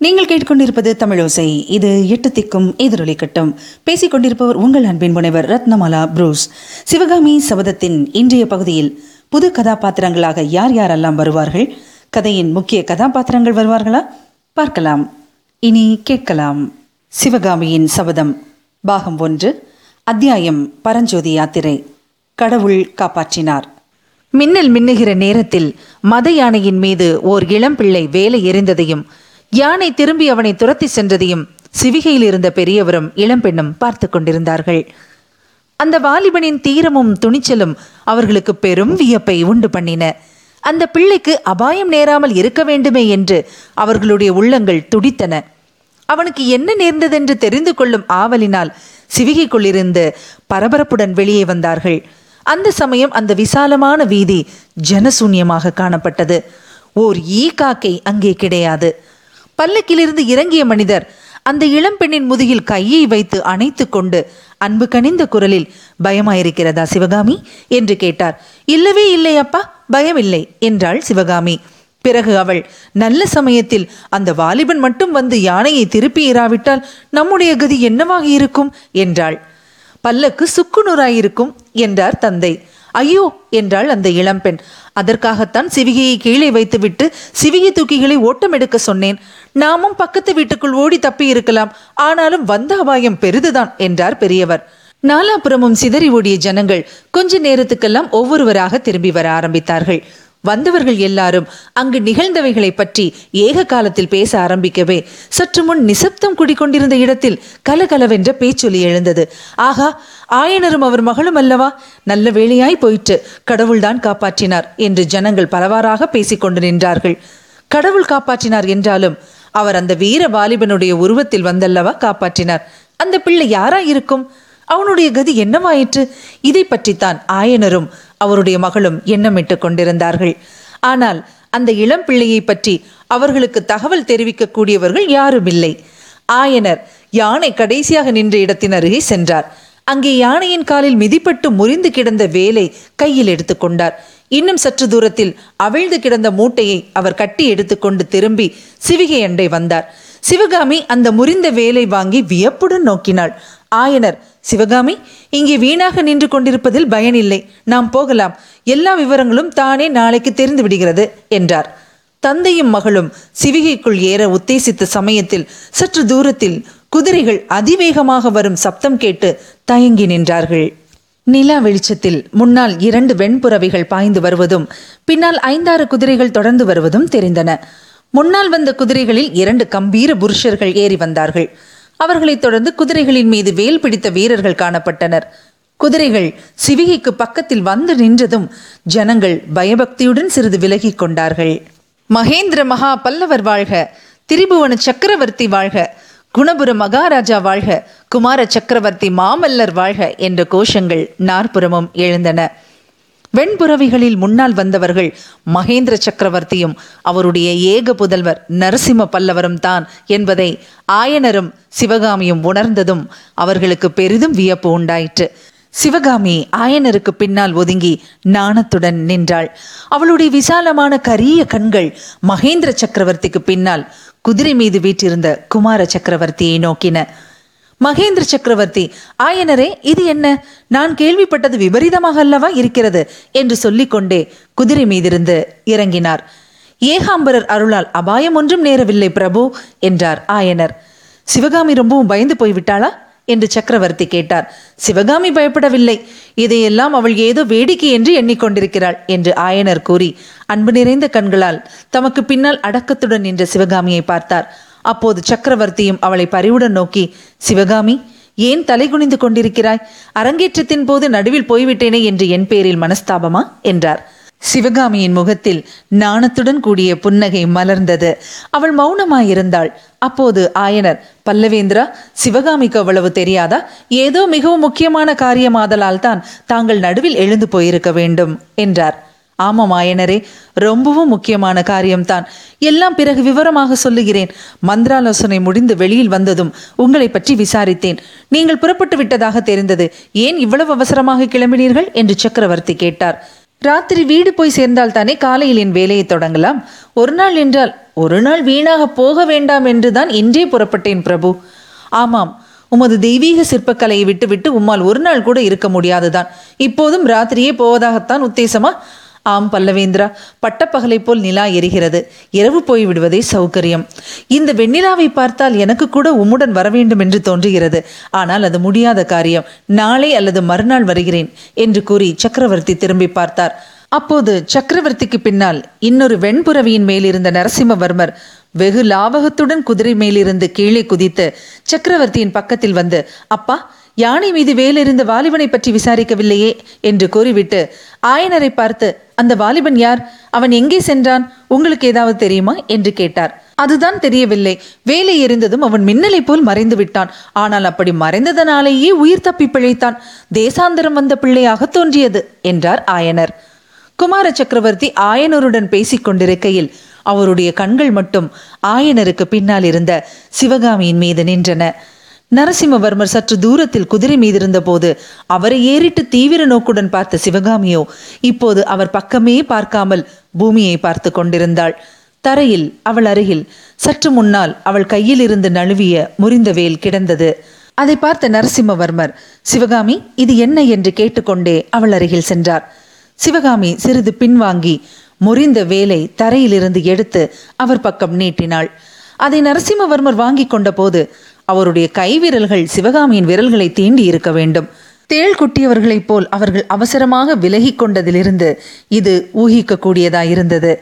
நீங்கள் கேட்டுக்கொண்டிருப்பது தமிழோசை இது எட்டு திக்கும் எதிரொலிக்கட்டும் பேசிக் கொண்டிருப்பவர் உங்கள் அன்பின் முனைவர் ரத்னமாலா புரூஸ். சிவகாமி சபதத்தின் இன்றைய பகுதியில் புது கதாபாத்திரங்களாக யார் யாரெல்லாம் வருவார்கள்? கதையின் முக்கிய கதாபாத்திரங்கள் வருவார்களா? பார்க்கலாம். இனி கேட்கலாம். சிவகாமியின் சபதம். பாகம் ஒன்று அத்தியாயம் பரஞ்சோதி யாத்திரை. கடவுள் காப்பாற்றினார். மின்னல் மின்னுகிற நேரத்தில் மத யானையின் மீது ஓர் இளம்பிள்ளை வேலை எறிந்ததையும் யானை திரும்பி அவனை துரத்தி சென்றதையும் சிவிகையில் இருந்த பெரியவரும் இளம்பெண்ணும் பார்த்து கொண்டிருந்தார்கள். அந்த வாலிபனின் தீரமும் துணிச்சலும் அவர்களுக்கு பெரும் வியப்பை உண்டு பண்ணின. அந்த பிள்ளைக்கு அபாயம் நேராமல் இருக்க வேண்டுமே என்று அவர்களுடைய உள்ளங்கள் துடித்தன. அவனுக்கு என்ன நேர்ந்ததென்று தெரிந்து கொள்ளும் ஆவலினால் சிவிகைக்குள்ளிருந்து பரபரப்புடன் வெளியே வந்தார்கள். அந்த சமயம் அந்த விசாலமான வீதி ஜனசூன்யமாக காணப்பட்டது. ஓர் ஈ காக்கை அங்கே கிடையாது. பல்லக்கிலிருந்து இறங்கிய மனிதர் அந்த இளம்பெண்ணின் முதுகில் கையை வைத்து அணைத்து கொண்டு அன்பு கனிந்த குரலில் பயமாயிருக்கிறதா சிவகாமி? என்று கேட்டார். இல்லவே இல்லை அப்பா பயமில்லை என்றாள் சிவகாமி. பிறகு அவள் நல்ல சமயத்தில் அந்த வாலிபன் மட்டும் வந்து யானையை திருப்பி இராவிட்டால் நம்முடைய கதி என்னவாக இருக்கும் என்றாள். பல்லக்கு சுக்குநூறாயிருக்கும் என்றார் தந்தை. ஐயோ என்றாள் அந்த இளம்பெண் அதற்காகத்தான் சிவிகையை கீழே வைத்துவிட்டு சிவிகை தூக்கிகளை ஓட்டம் எடுக்க சொன்னேன். நாமும் பக்கத்து வீட்டுக்குள் ஓடி தப்பி இருக்கலாம். ஆனாலும் வந்த அபாயம் பெரிதுதான் என்றார் பெரியவர். நாலாபுறமும் சிதறி ஓடிய ஜனங்கள் கொஞ்ச நேரத்துக்கெல்லாம் ஒவ்வொருவராக திரும்பி வர ஆரம்பித்தார்கள். வந்தவர்கள் எல்லாரும் அங்கு நிகழ்ந்தவைகளை பற்றி ஏக காலத்தில் பேச ஆரம்பிக்கவே சற்று முன் நிசப்தம் குடிக்கொண்டிருந்த இடத்தில் கலகலவென்ற பேச்சொலி எழுந்தது. ஆகா ஆயனரும் அவர் மகளும் அல்லவா? நல்ல வேளையாய் போயிற்று. கடவுள்தான் காப்பாற்றினார் என்று ஜனங்கள் பலவாறாக பேசிக்கொண்டு நின்றார்கள். கடவுள் காப்பாற்றினார் என்றாலும் அவர் அந்த வீர வாலிபனுடைய உருவத்தில் வந்தல்லவா? காப்பாற்றினார். அந்த பிள்ளை யாரா இருக்கும் அவனுடைய கதி என்னவாயிற்று? இதை பற்றித்தான் ஆயனரும் அவருடைய மகளும் எண்ணமிட்டு கொண்டிருந்தார்கள். ஆனால் அந்த இளம் பிள்ளையை பற்றி அவர்களுக்கு தகவல் தெரிவிக்கக்கூடியவர்கள் யாரும் இல்லை ஆயனர் யானை கடைசியாக நின்ற இடத்தின் அருகே சென்றார். அங்கே யானையின் காலில் மிதிப்பட்டு முறிந்து கிடந்த வேலை கையில் எடுத்துக்கொண்டார் இன்னும் சற்று தூரத்தில் அவிழ்ந்து கிடந்த மூட்டையை அவர் கட்டி எடுத்துக்கொண்டு திரும்பி சிவிகை அண்டை வந்தார். சிவகாமி அந்த முறிந்த வேலை வாங்கி வியப்புடன் நோக்கினாள். ஆயனர் சிவகாமி இங்கே வீணாக நின்று கொண்டிருப்பதில் பயனில்லை. நாம் போகலாம். எல்லா விவரங்களும் தானே நாளைக்கு தெரிந்து விடுகிறது என்றார். தந்தையும் மகளும் சிவிகைக்குள் ஏற உத்தேசித்த சமயத்தில் சற்று தூரத்தில் குதிரைகள் அதிவேகமாக வரும் சப்தம் கேட்டு தயங்கி நின்றார்கள். நிலா வெளிச்சத்தில் முன்னால் இரண்டு வெண்புறவிகள் பாய்ந்து வருவதும் பின்னால் ஐந்தாறு குதிரைகள் தொடர்ந்து வருவதும் தெரிந்தன. முன்னால் வந்த குதிரைகளில் இரண்டு கம்பீர புருஷர்கள் ஏறி வந்தார்கள். அவர்களைத் தொடர்ந்து குதிரைகளின் மீது வேல் பிடித்த வீரர்கள் காணப்பட்டனர். குதிரைகள் சிவிகைக்கு பக்கத்தில் வந்து நின்றதும் ஜனங்கள் பயபக்தியுடன் சிறிது விலகிக் கொண்டார்கள். மகேந்திர மகா பல்லவர் வாழ்க திரிபுவன சக்கரவர்த்தி வாழ்க குணபுர மகாராஜா வாழ்க குமார சக்கரவர்த்தி மாமல்லர் வாழ்க என்ற கோஷங்கள் நாற்புறமும் எழுந்தன. வெண்புறவிகளில் முன்னால் வந்தவர்கள் மகேந்திர சக்கரவர்த்தியும் அவருடைய ஏக புதல்வர் நரசிம்ம பல்லவரும் தான் என்பதை ஆயனரும் சிவகாமியும் உணர்ந்ததும் அவர்களுக்கு பெரிதும் வியப்பு உண்டாயிற்று. சிவகாமி ஆயனருக்கு பின்னால் ஒதுங்கி நாணத்துடன் நின்றாள். அவளுடைய விசாலமான கரிய கண்கள் மகேந்திர சக்கரவர்த்திக்கு பின்னால் குதிரை மீது வீற்றிருந்த குமார சக்கரவர்த்தியை நோக்கின. மகேந்திர சக்கரவர்த்தி ஆயனரே இது என்ன? நான் கேள்விப்பட்டது விபரீதமாக அல்லவா இருக்கிறது? என்று சொல்லிக்கொண்டே குதிரை மீதிருந்து இறங்கினார். ஏகாம்பரர் அருளால் அபாயம் ஒன்றும் நேரவில்லை பிரபு என்றார் ஆயனர். சிவகாமி ரொம்பவும் பயந்து போய்விட்டாளா? என்று சக்கரவர்த்தி கேட்டார். சிவகாமி பயப்படவில்லை. இதையெல்லாம் அவள் ஏதோ வேடிக்கை என்று எண்ணிக்கொண்டிருக்கிறாள் என்று ஆயனர் கூறி அன்பு நிறைந்த கண்களால் தமக்கு பின்னால் அடக்கத்துடன் நின்ற சிவகாமியை பார்த்தார். அப்போது சக்கரவர்த்தியும் அவளை பரிவுடன் நோக்கி சிவகாமி ஏன் தலை குனிந்து கொண்டிருக்கிறாய்? அரங்கேற்றத்தின் போது நடுவில் போய்விட்டேனே என்று என் பேரில் மனஸ்தாபமா? என்றார். சிவகாமியின் முகத்தில் நாணத்துடன் கூடிய புன்னகை மலர்ந்தது. அவள் மௌனமாயிருந்தாள். அப்போது ஆயனர் பல்லவேந்திரா சிவகாமிக்கு அவ்வளவு தெரியாதா? ஏதோ மிகவும் முக்கியமான காரியமாதலால் தான் தாங்கள் நடுவில் எழுந்து போயிருக்க வேண்டும் என்றார். ஆமாம் ஆயனரே. ரொம்பவும் முக்கியமான காரியம்தான். எல்லாம் பிறகு விவரமாக சொல்லுகிறேன். மந்திராலோசனை முடிந்து வெளியில் வந்ததும் உங்களை பற்றி விசாரித்தேன். நீங்கள் புறப்பட்டு விட்டதாக தெரிந்தது. ஏன் இவ்வளவு அவசரமாக கிளம்பினீர்கள்? என்று சக்கரவர்த்தி கேட்டார். ராத்திரி வீடு போய் சேர்ந்தால் தானே காலையில் என் வேலையை தொடங்கலாம்? ஒரு நாள் என்றால் ஒரு நாள் வீணாக போக வேண்டாம் என்றுதான் இன்றே புறப்பட்டேன் பிரபு. ஆமாம் உமது தெய்வீக சிற்பக்கலையை விட்டுவிட்டு உம்மால் ஒரு நாள் கூட இருக்க முடியாதுதான். இப்போதும் ராத்திரியே போவதாகத்தான் உத்தேசமா? ஆம் பல்லவேந்திரா பட்டப்பகலை போல் நிலா எரிகிறது. இரவு போய் விடுவதே சௌகரியம். இந்த வெண்ணிலாவை பார்த்தால் எனக்கு கூட உம்முடன் வர வேண்டும் என்று தோன்றுகிறது. ஆனால் அது முடியாத காரியம். நாளை அல்லது மறுநாள் வருகிறேன் என்று கூறி சக்கரவர்த்தி திரும்பி பார்த்தார். அப்போது சக்கரவர்த்திக்கு பின்னால் இன்னொரு வெண்புறவியின் மேலிருந்த நரசிம்மவர்மர் வெகு லாவகத்துடன் குதிரை மேலிருந்து கீழே குதித்து சக்கரவர்த்தியின் பக்கத்தில் வந்து அப்பா யானை மீது வேலிருந்த வாலிபனை பற்றி விசாரிக்கவில்லையே என்று கூறிவிட்டு ஆயனரை பார்த்து அந்த வாலிபன் யார்? அவன் எங்கே சென்றான்? உங்களுக்கு ஏதாவது தெரியுமா? என்று கேட்டார். அதுதான் தெரியவில்லை. வேலை எறிந்ததும் அவன் மின்னலை போல் மறைந்து விட்டான். ஆனால் அப்படி மறைந்ததனாலேயே உயிர் தப்பி பிழைத்தான். தேசாந்தரம் வந்த பிள்ளையாக தோன்றியது என்றார் ஆயனர். குமார சக்கரவர்த்தி ஆயனருடன் பேசிக் கொண்டிருக்கையில் அவருடைய கண்கள் மட்டும் ஆயனருக்கு பின்னால் இருந்த சிவகாமியின் மீது நின்றன. நரசிம்மவர்மர் சற்று தூரத்தில் குதிரை மீதிருந்த போது அவரை ஏறிட்டு தீவிர நோக்குடன் பார்த்த சிவகாமியோ இப்போது அவர் பக்கமே பார்க்காமல் பூமியை பார்த்து கொண்டிருந்தாள். தரையில் அவள் அருகில் சற்று முன்னால் அவள் கையில் இருந்து நழுவிய முறிந்த வேல் கிடந்தது. அதை பார்த்த நரசிம்மவர்மர் சிவகாமி இது என்ன? என்று கேட்டுக்கொண்டே அவள் அருகில் சென்றார். சிவகாமி சிறிது பின்வாங்கி முறிந்த வேலை தரையிலிருந்து எடுத்து அவர் பக்கம் நீட்டினாள். அதை நரசிம்மவர்மர் வாங்கி கொண்ட போது அவருடைய கைவிரல்கள் சிவகாமியின் விரல்களை தீண்டி இருக்க வேண்டும். தேள் குட்டியவர்களைப் போல் அவர்கள் அவசரமாக விலகி கொண்டதிலிருந்து இது ஊகிக்கக்கூடியதாயிருந்தது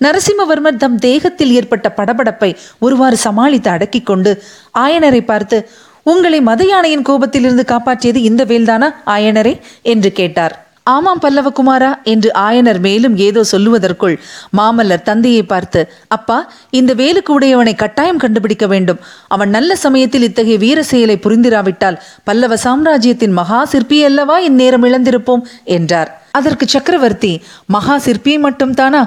நரசிம்மவர்மர் தம் தேகத்தில் ஏற்பட்ட படபடப்பை ஒருவாறு சமாளித்து அடக்கிக் கொண்டு ஆயனரை பார்த்து உங்களை மத யானையின் கோபத்திலிருந்து காப்பாற்றியது இந்த வேல்தானா ஆயனரே? என்று கேட்டார். ஆமாம் பல்லவகுமாரா என்று ஆயனர் மேலும் ஏதோ சொல்லுவதற்குள் மாமல்லர் தந்தையை பார்த்து அப்பா இந்த வேலுக்கு உடையவனை கட்டாயம் கண்டுபிடிக்க வேண்டும். அவன் நல்ல சமயத்தில் இத்தகைய வீர செயலை புரிந்திராவிட்டால் பல்லவ சாம்ராஜ்யத்தின் மகா சிற்பியல்லவா இந்நேரம் இழந்திருப்போம்? என்றார். அதற்கு சக்கரவர்த்தி மகா சிற்பியை மட்டும்தானா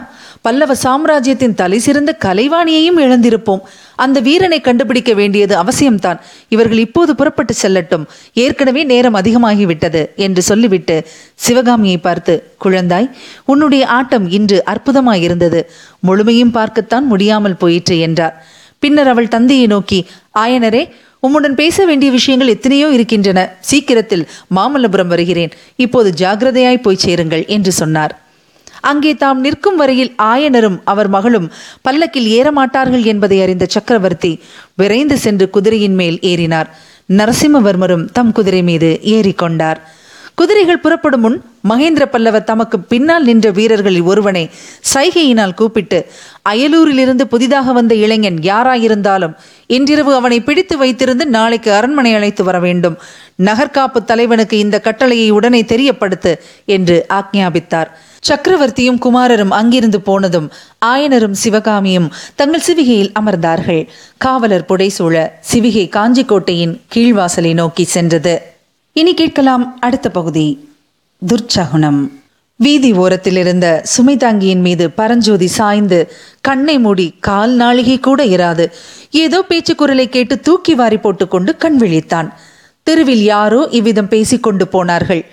பல்லவ சாம்ராஜ்யத்தின் தலை சிறந்த கலைவாணியையும் இழந்திருப்போம். அந்த வீரனை கண்டுபிடிக்க வேண்டியது அவசியம்தான். இவர்கள் இப்போது புறப்பட்டு செல்லட்டும். ஏற்கனவே நேரம் அதிகமாகிவிட்டது என்று சொல்லிவிட்டு சிவகாமியை பார்த்து குழந்தாய் உன்னுடைய ஆட்டம் இன்று அற்புதமாயிருந்தது. முழுமையும் பார்க்கத்தான் முடியாமல் போயிற்று என்றார். பின்னர் அவள் தந்தையை நோக்கி ஆயனரே உம்முடன் பேச வேண்டிய விஷயங்கள் எத்தனையோ இருக்கின்றன. சீக்கிரத்தில் மாமல்லபுரம் வருகிறேன். இப்போது ஜாகிரதையாய் போய் சேருங்கள் என்று சொன்னார். அங்கே தாம் நிற்கும் வரையில் ஆயனரும் அவர் மகளும் பல்லக்கில் ஏறமாட்டார்கள் என்பதை அறிந்த சக்கரவர்த்தி விரைந்து சென்று குதிரையின் மேல் ஏறினார். நரசிம்மவர்மரும் தம் குதிரை மீது ஏறிக்கொண்டார். குதிரைகள் புறப்படும் முன் மகேந்திர பல்லவ தமக்கு பின்னால் நின்ற வீரர்களில் ஒருவனை சைகையினால் கூப்பிட்டு அயலூரிலிருந்து புதிதாக வந்த இளைஞன் யாராயிருந்தாலும் இன்றிரவு அவனை பிடித்து வைத்திருந்து நாளைக்கு அரண்மனை அழைத்து வர வேண்டும். நகர்காப்பு தலைவனுக்கு இந்த கட்டளையை உடனே தெரியப்படுத்து என்று ஆக்ஞாபித்தார். சக்கரவர்த்தியும் குமாரரும் அங்கிருந்து போனதும் ஆயனரும் சிவகாமியும் தங்கள் சிவிகையில் அமர்ந்தார்கள். காவலர் புடைசூழ சிவிகை காஞ்சிக்கோட்டையின் கீழ்வாசலை நோக்கி சென்றது. இனி கேட்கலாம் அடுத்த பகுதி. துர்ச்சகுனம் வீதி ஓரத்தில் இருந்த சுமைதாங்கியின் மீது பரஞ்சோதி சாய்ந்து கண்ணை மூடி கால் நாளிகை கூட இராது. ஏதோ பேச்சு குரலை கேட்டு தூக்கி வாரி போட்டுக்கொண்டு கண் விழித்தான். தெருவில் யாரோ இவ்விதம் பேசிக்கொண்டு போனார்கள்.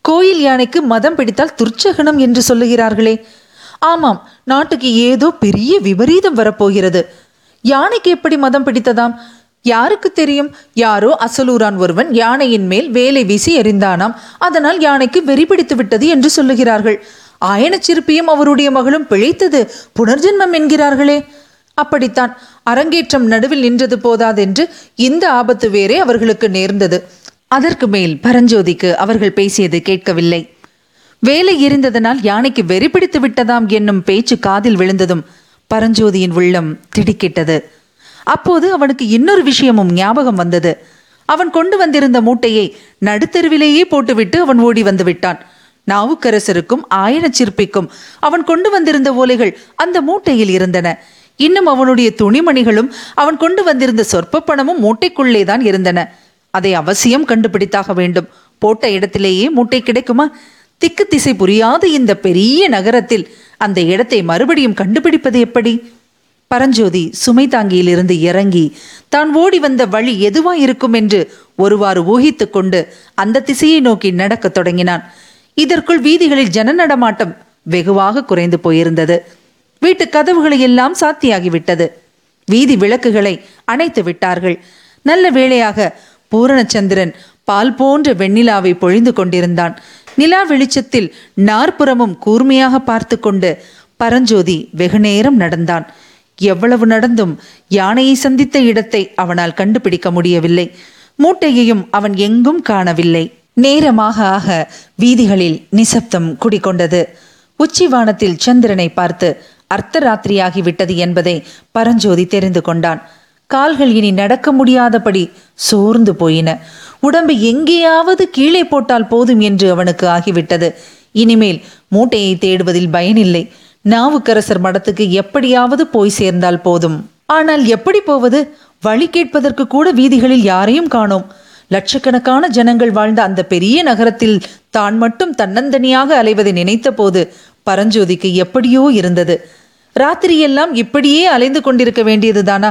கோயில் யானைக்கு மதம் பிடித்தால் துர்ச்சகனம் என்று சொல்லுகிறார்களே. ஆமாம் நாட்டுக்கு ஏதோ பெரிய விபரீதம் வரப்போகிறது. யானைக்கு எப்படி மதம் பிடித்ததாம்? யாருக்கு தெரியும்? யாரோ அசலூரான் ஒருவன் யானையின் மேல் வேலை வீசி எறிந்தானாம். அதனால் யானைக்கு வெறி பிடித்து விட்டது என்று சொல்லுகிறார்கள். ஆயனச்சிருப்பியும் அவருடைய மகளும் பிழைத்தது புனர்ஜென்மம் என்கிறார்களே. அப்படித்தான் அரங்கேற்றம் நடுவில் நின்றது போதாதென்று இந்த ஆபத்து வேறே அவர்களுக்கு நேர்ந்தது. அதற்கு மேல் பரஞ்சோதிக்கு அவர்கள் பேசியது கேட்கவில்லை. வேலை எரிந்ததனால் யானைக்கு வெறி பிடித்து விட்டதாம் என்னும் பேச்சு காதில் விழுந்ததும் பரஞ்சோதியின் உள்ளம் திடுக்கிட்டது. அப்போது அவனுக்கு இன்னொரு விஷயமும் ஞாபகம் வந்தது. அவன் கொண்டு வந்திருந்த மூட்டையை நடுத்தெருவிலேயே போட்டுவிட்டு அவன் ஓடி வந்து விட்டான். நாவுக்கரசருக்கும் ஆயனச் சிற்பிக்கும் அவன் கொண்டு வந்திருந்த ஓலைகள் அந்த மூட்டையில் இருந்தன. இன்னும் அவனுடைய துணிமணிகளும் அவன் கொண்டு வந்திருந்த சொற்ப பணமும் மூட்டைக்குள்ளே தான் இருந்தன. அதை அவசியம் கண்டுபிடித்தாக வேண்டும். போட்ட இடத்திலேயே மூட்டை கிடைக்குமா? திக்கு திசை புரியாத இந்த பெரிய நகரத்தில் அந்த இடத்தை மறுபடியும் கண்டுபிடிப்பது எப்படி? பரஞ்சோதி சுமை தாங்கியிலிருந்து இறங்கி தான் ஓடி வந்த வழி எதுவா இருக்கும்? என்று ஒருவாறு ஊகித்து கொண்டு அந்த திசையை நோக்கி நடக்கத் தொடங்கினான். இதற்குள் வீதிகளில் ஜன நடமாட்டம் வெகுவாக குறைந்து போயிருந்தது. வீட்டு கதவுகளை எல்லாம் சாத்தியாகிவிட்டது. வீதி விளக்குகளை அணைத்து விட்டார்கள். நல்ல வேளையாக பூரணச்சந்திரன் பால் போன்ற வெண்ணிலாவை பொழிந்து கொண்டிருந்தான். நிலா வெளிச்சத்தில் நாற்புறமும் கூர்மையாக பார்த்து கொண்டு பரஞ்சோதி வெகுநேரம் நடந்தான். எவ்வளவு நடந்தும் யானையை சந்தித்த இடத்தை அவனால் கண்டுபிடிக்க முடியவில்லை. மூட்டையையும் அவன் எங்கும் காணவில்லை. நேரமாக ஆக வீதிகளில் நிசப்தம் குடிகொண்டது. உச்சிவானத்தில் சந்திரனை பார்த்து அர்த்தராத்திரியாகிவிட்டது என்பதை பரஞ்சோதி தெரிந்து கொண்டான். கால்கள் இனி நடக்க முடியாதபடி சோர்ந்து போயின. உடம்பு எங்கேயாவது கீழே போட்டால் போதும் என்று அவனுக்கு ஆகிவிட்டது. இனிமேல் மூட்டையை தேடுவதில் பயனில்லை. நாவுக்கரசர் மடத்துக்கு எப்படியாவது போய் சேர்ந்தால் போதும். ஆனால் எப்படி போவது? வழி கேட்பதற்கு கூட வீதிகளில் யாரையும் காணோம். லட்சக்கணக்கான ஜனங்கள் வாழ்ந்த அந்த பெரிய நகரத்தில் தான் மட்டும் தன்னந்தனியாக அலைவதை நினைத்தபோது பரஞ்சோதிக்கு எப்படியோ இருந்தது. ராத்திரியெல்லாம் இப்படியே அலைந்து கொண்டிருக்க வேண்டியதுதானா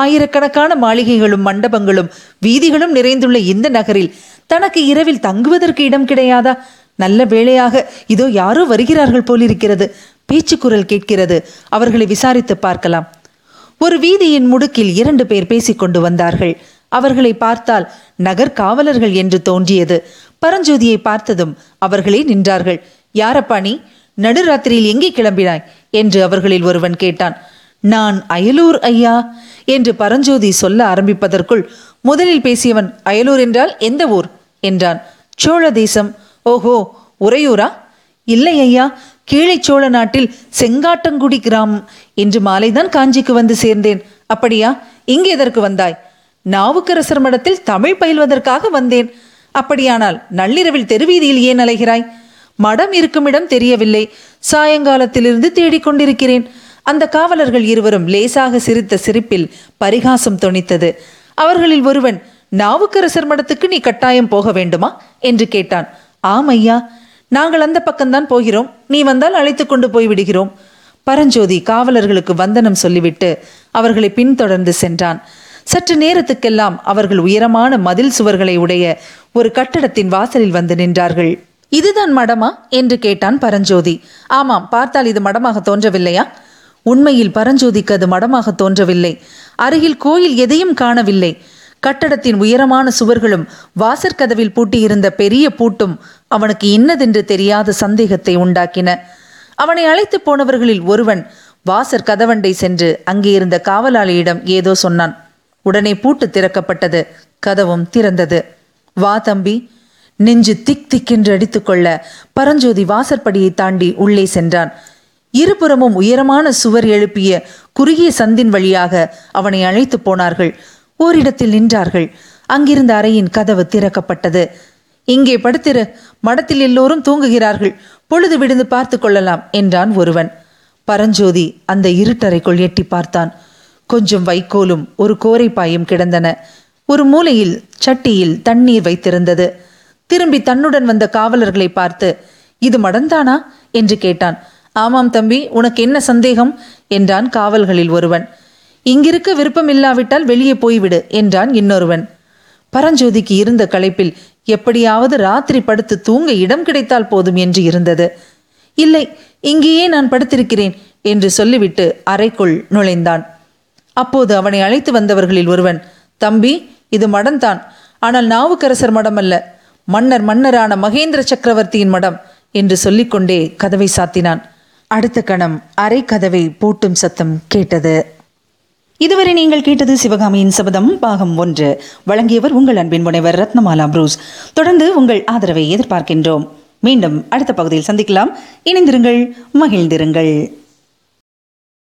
ஆயிரக்கணக்கான மாளிகைகளும் மண்டபங்களும் வீதிகளும் நிறைந்துள்ள இந்த நகரில் தனக்கு இரவில் தங்குவதற்கு இடம் கிடையாதா? நல்ல வேளையாக இதோ யாரோ வருகிறார்கள் போலிருக்கிறது. பேச்சுக்குரல் கேட்கிறது. அவர்களை விசாரித்து பார்க்கலாம். ஒரு வீதியின் முடுக்கில் இரண்டு பேர் பேசிக்கொண்டு வந்தார்கள். அவர்களை பார்த்தால் நகர் காவலர்கள் என்று தோன்றியது. பரஞ்சோதியை பார்த்ததும் அவர்களே நின்றார்கள். யாரப்பா நீ? நடுராத்திரியில் எங்கே கிளம்பினாய்? என்று அவர்களில் ஒருவன் கேட்டான். நான் அயலூர் ஐயா என்று பரஞ்சோதி சொல்ல ஆரம்பிப்பதற்குள் முதலில் பேசியவன் அயலூர் என்றால் எந்த ஊர்? என்றான். சோழ தேசம். ஓஹோ உறையூரா? இல்லை ஐயா கீழே சோழ நாட்டில் செங்காட்டங்குடி கிராமம். இன்று மாலைதான் காஞ்சிக்கு வந்து சேர்ந்தேன். அப்படியா? இங்கே எதற்கு வந்தாய்? நாவுக்கரசர் மடத்தில் தமிழ் பயில்வதற்காக வந்தேன். அப்படியானால் நள்ளிரவில் தெருவீதியில் ஏன் அலைகிறாய்? மடம் இருக்குமிடம் தெரியவில்லை. சாயங்காலத்திலிருந்து தேடிக்கொண்டிருக்கிறேன் அந்த காவலர்கள் இருவரும் லேசாக சிரித்த சிரிப்பில் பரிகாசம் தொனித்தது. அவர்களில் ஒருவன் நாவுக்கரசர் மடத்துக்கு நீ கட்டாயம் போக வேண்டுமா? என்று கேட்டான். ஆம் ஐயா. நாங்கள் அந்த பக்கம்தான் போகிறோம். நீ வந்தால் அழைத்து கொண்டு போய் விடுகிறோம். பரஞ்சோதி காவலர்களுக்கு வந்தனம் சொல்லிவிட்டு அவர்களை பின்தொடர்ந்து சென்றான். சற்று நேரத்துக்கெல்லாம் அவர்கள் உயரமான மதில் சுவர்களை உடைய ஒரு கட்டடத்தின் வாசலில் வந்து நின்றார்கள். இதுதான் மடமா? என்று கேட்டான் பரஞ்சோதி. ஆமாம் பார்த்தால் இது மடமாக தோன்றவில்லையா? உண்மையில் பரஞ்சோதிக்கு அது மடமாக தோன்றவில்லை. அருகில் கோயில் எதையும் காணவில்லை. கட்டடத்தின் உயரமான சுவர்களும் வாசற்கதவில் பூட்டியிருந்த பெரிய பூட்டும் அவனுக்கு இன்னதென்று தெரியாத சந்தேகத்தை உண்டாக்கின. அவனை அழைத்து போனவர்களில் ஒருவன் வாசற் கதவண்டை சென்று அங்கே இருந்த காவலாளியிடம் ஏதோ சொன்னான். உடனே பூட்டு திறக்கப்பட்டது. கதவும் திறந்தது. வா தம்பி. நெஞ்சு திக் திக்கென்று அடித்துக்கொள்ள பரஞ்சோதி வாசற்படியை தாண்டி உள்ளே சென்றான். இருபுறமும் உயரமான சுவர் எழுப்பிய குறுகிய சந்தின் வழியாக அவனை அழைத்து போனார்கள். ஓரிடத்தில் நின்றார்கள். அங்கிருந்த அறையின் கதவு திறக்கப்பட்டது. இங்கே படுத்திரு. மடத்தில் எல்லோரும் தூங்குகிறார்கள். பொழுது விடுந்து பார்த்து கொள்ளலாம் என்றான் ஒருவன். பரஞ்சோதி அந்த இருட்டறைக்குள் எட்டி பார்த்தான். கொஞ்சம் வைக்கோலும் ஒரு கோரைப்பாயும் கிடந்தன. ஒரு மூலையில் சட்டியில் தண்ணீர் வைத்திருந்தது. திரும்பி தன்னுடன் வந்த காவலர்களை பார்த்து இது மடந்தானா? என்று கேட்டான். ஆமாம் தம்பி உனக்கு என்ன சந்தேகம்? என்றான் காவல்களில் ஒருவன். இங்கிருக்க விருப்பம் இல்லாவிட்டால் வெளியே போய்விடு என்றான் இன்னொருவன். பரஞ்சோதிக்கு இருந்த களைப்பில் எப்படியாவது ராத்திரி படுத்து தூங்க இடம் கிடைத்தால் போதும் என்று இருந்தது. இல்லை இங்கேயே நான் படுத்திருக்கிறேன் என்று சொல்லிவிட்டு அறைக்குள் நுழைந்தான். அப்போது அவனை அழைத்து வந்தவர்களில் ஒருவன் தம்பி இது மடம்தான். ஆனால் நாவுக்கரசர் மடம் அல்ல மன்னர் மன்னரான மகேந்திர சக்கரவர்த்தியின் மடம் என்று சொல்லிக்கொண்டே கதவை சாத்தினான். அடுத்த கணம் அரை கதவை பூட்டும் சத்தம் கேட்டது. இதுவரை நீங்கள் கேட்டது சிவகாமியின் சபதம் பாகம் ஒன்று. வழங்கியவர் உங்கள் அன்பின் முனைவர் ரத்னமாலா புரூஸ். தொடர்ந்து உங்கள் ஆதரவை எதிர்பார்க்கின்றோம். மீண்டும் அடுத்த பகுதியில் சந்திக்கலாம். இணைந்திருங்கள் மகிழ்ந்திருங்கள்.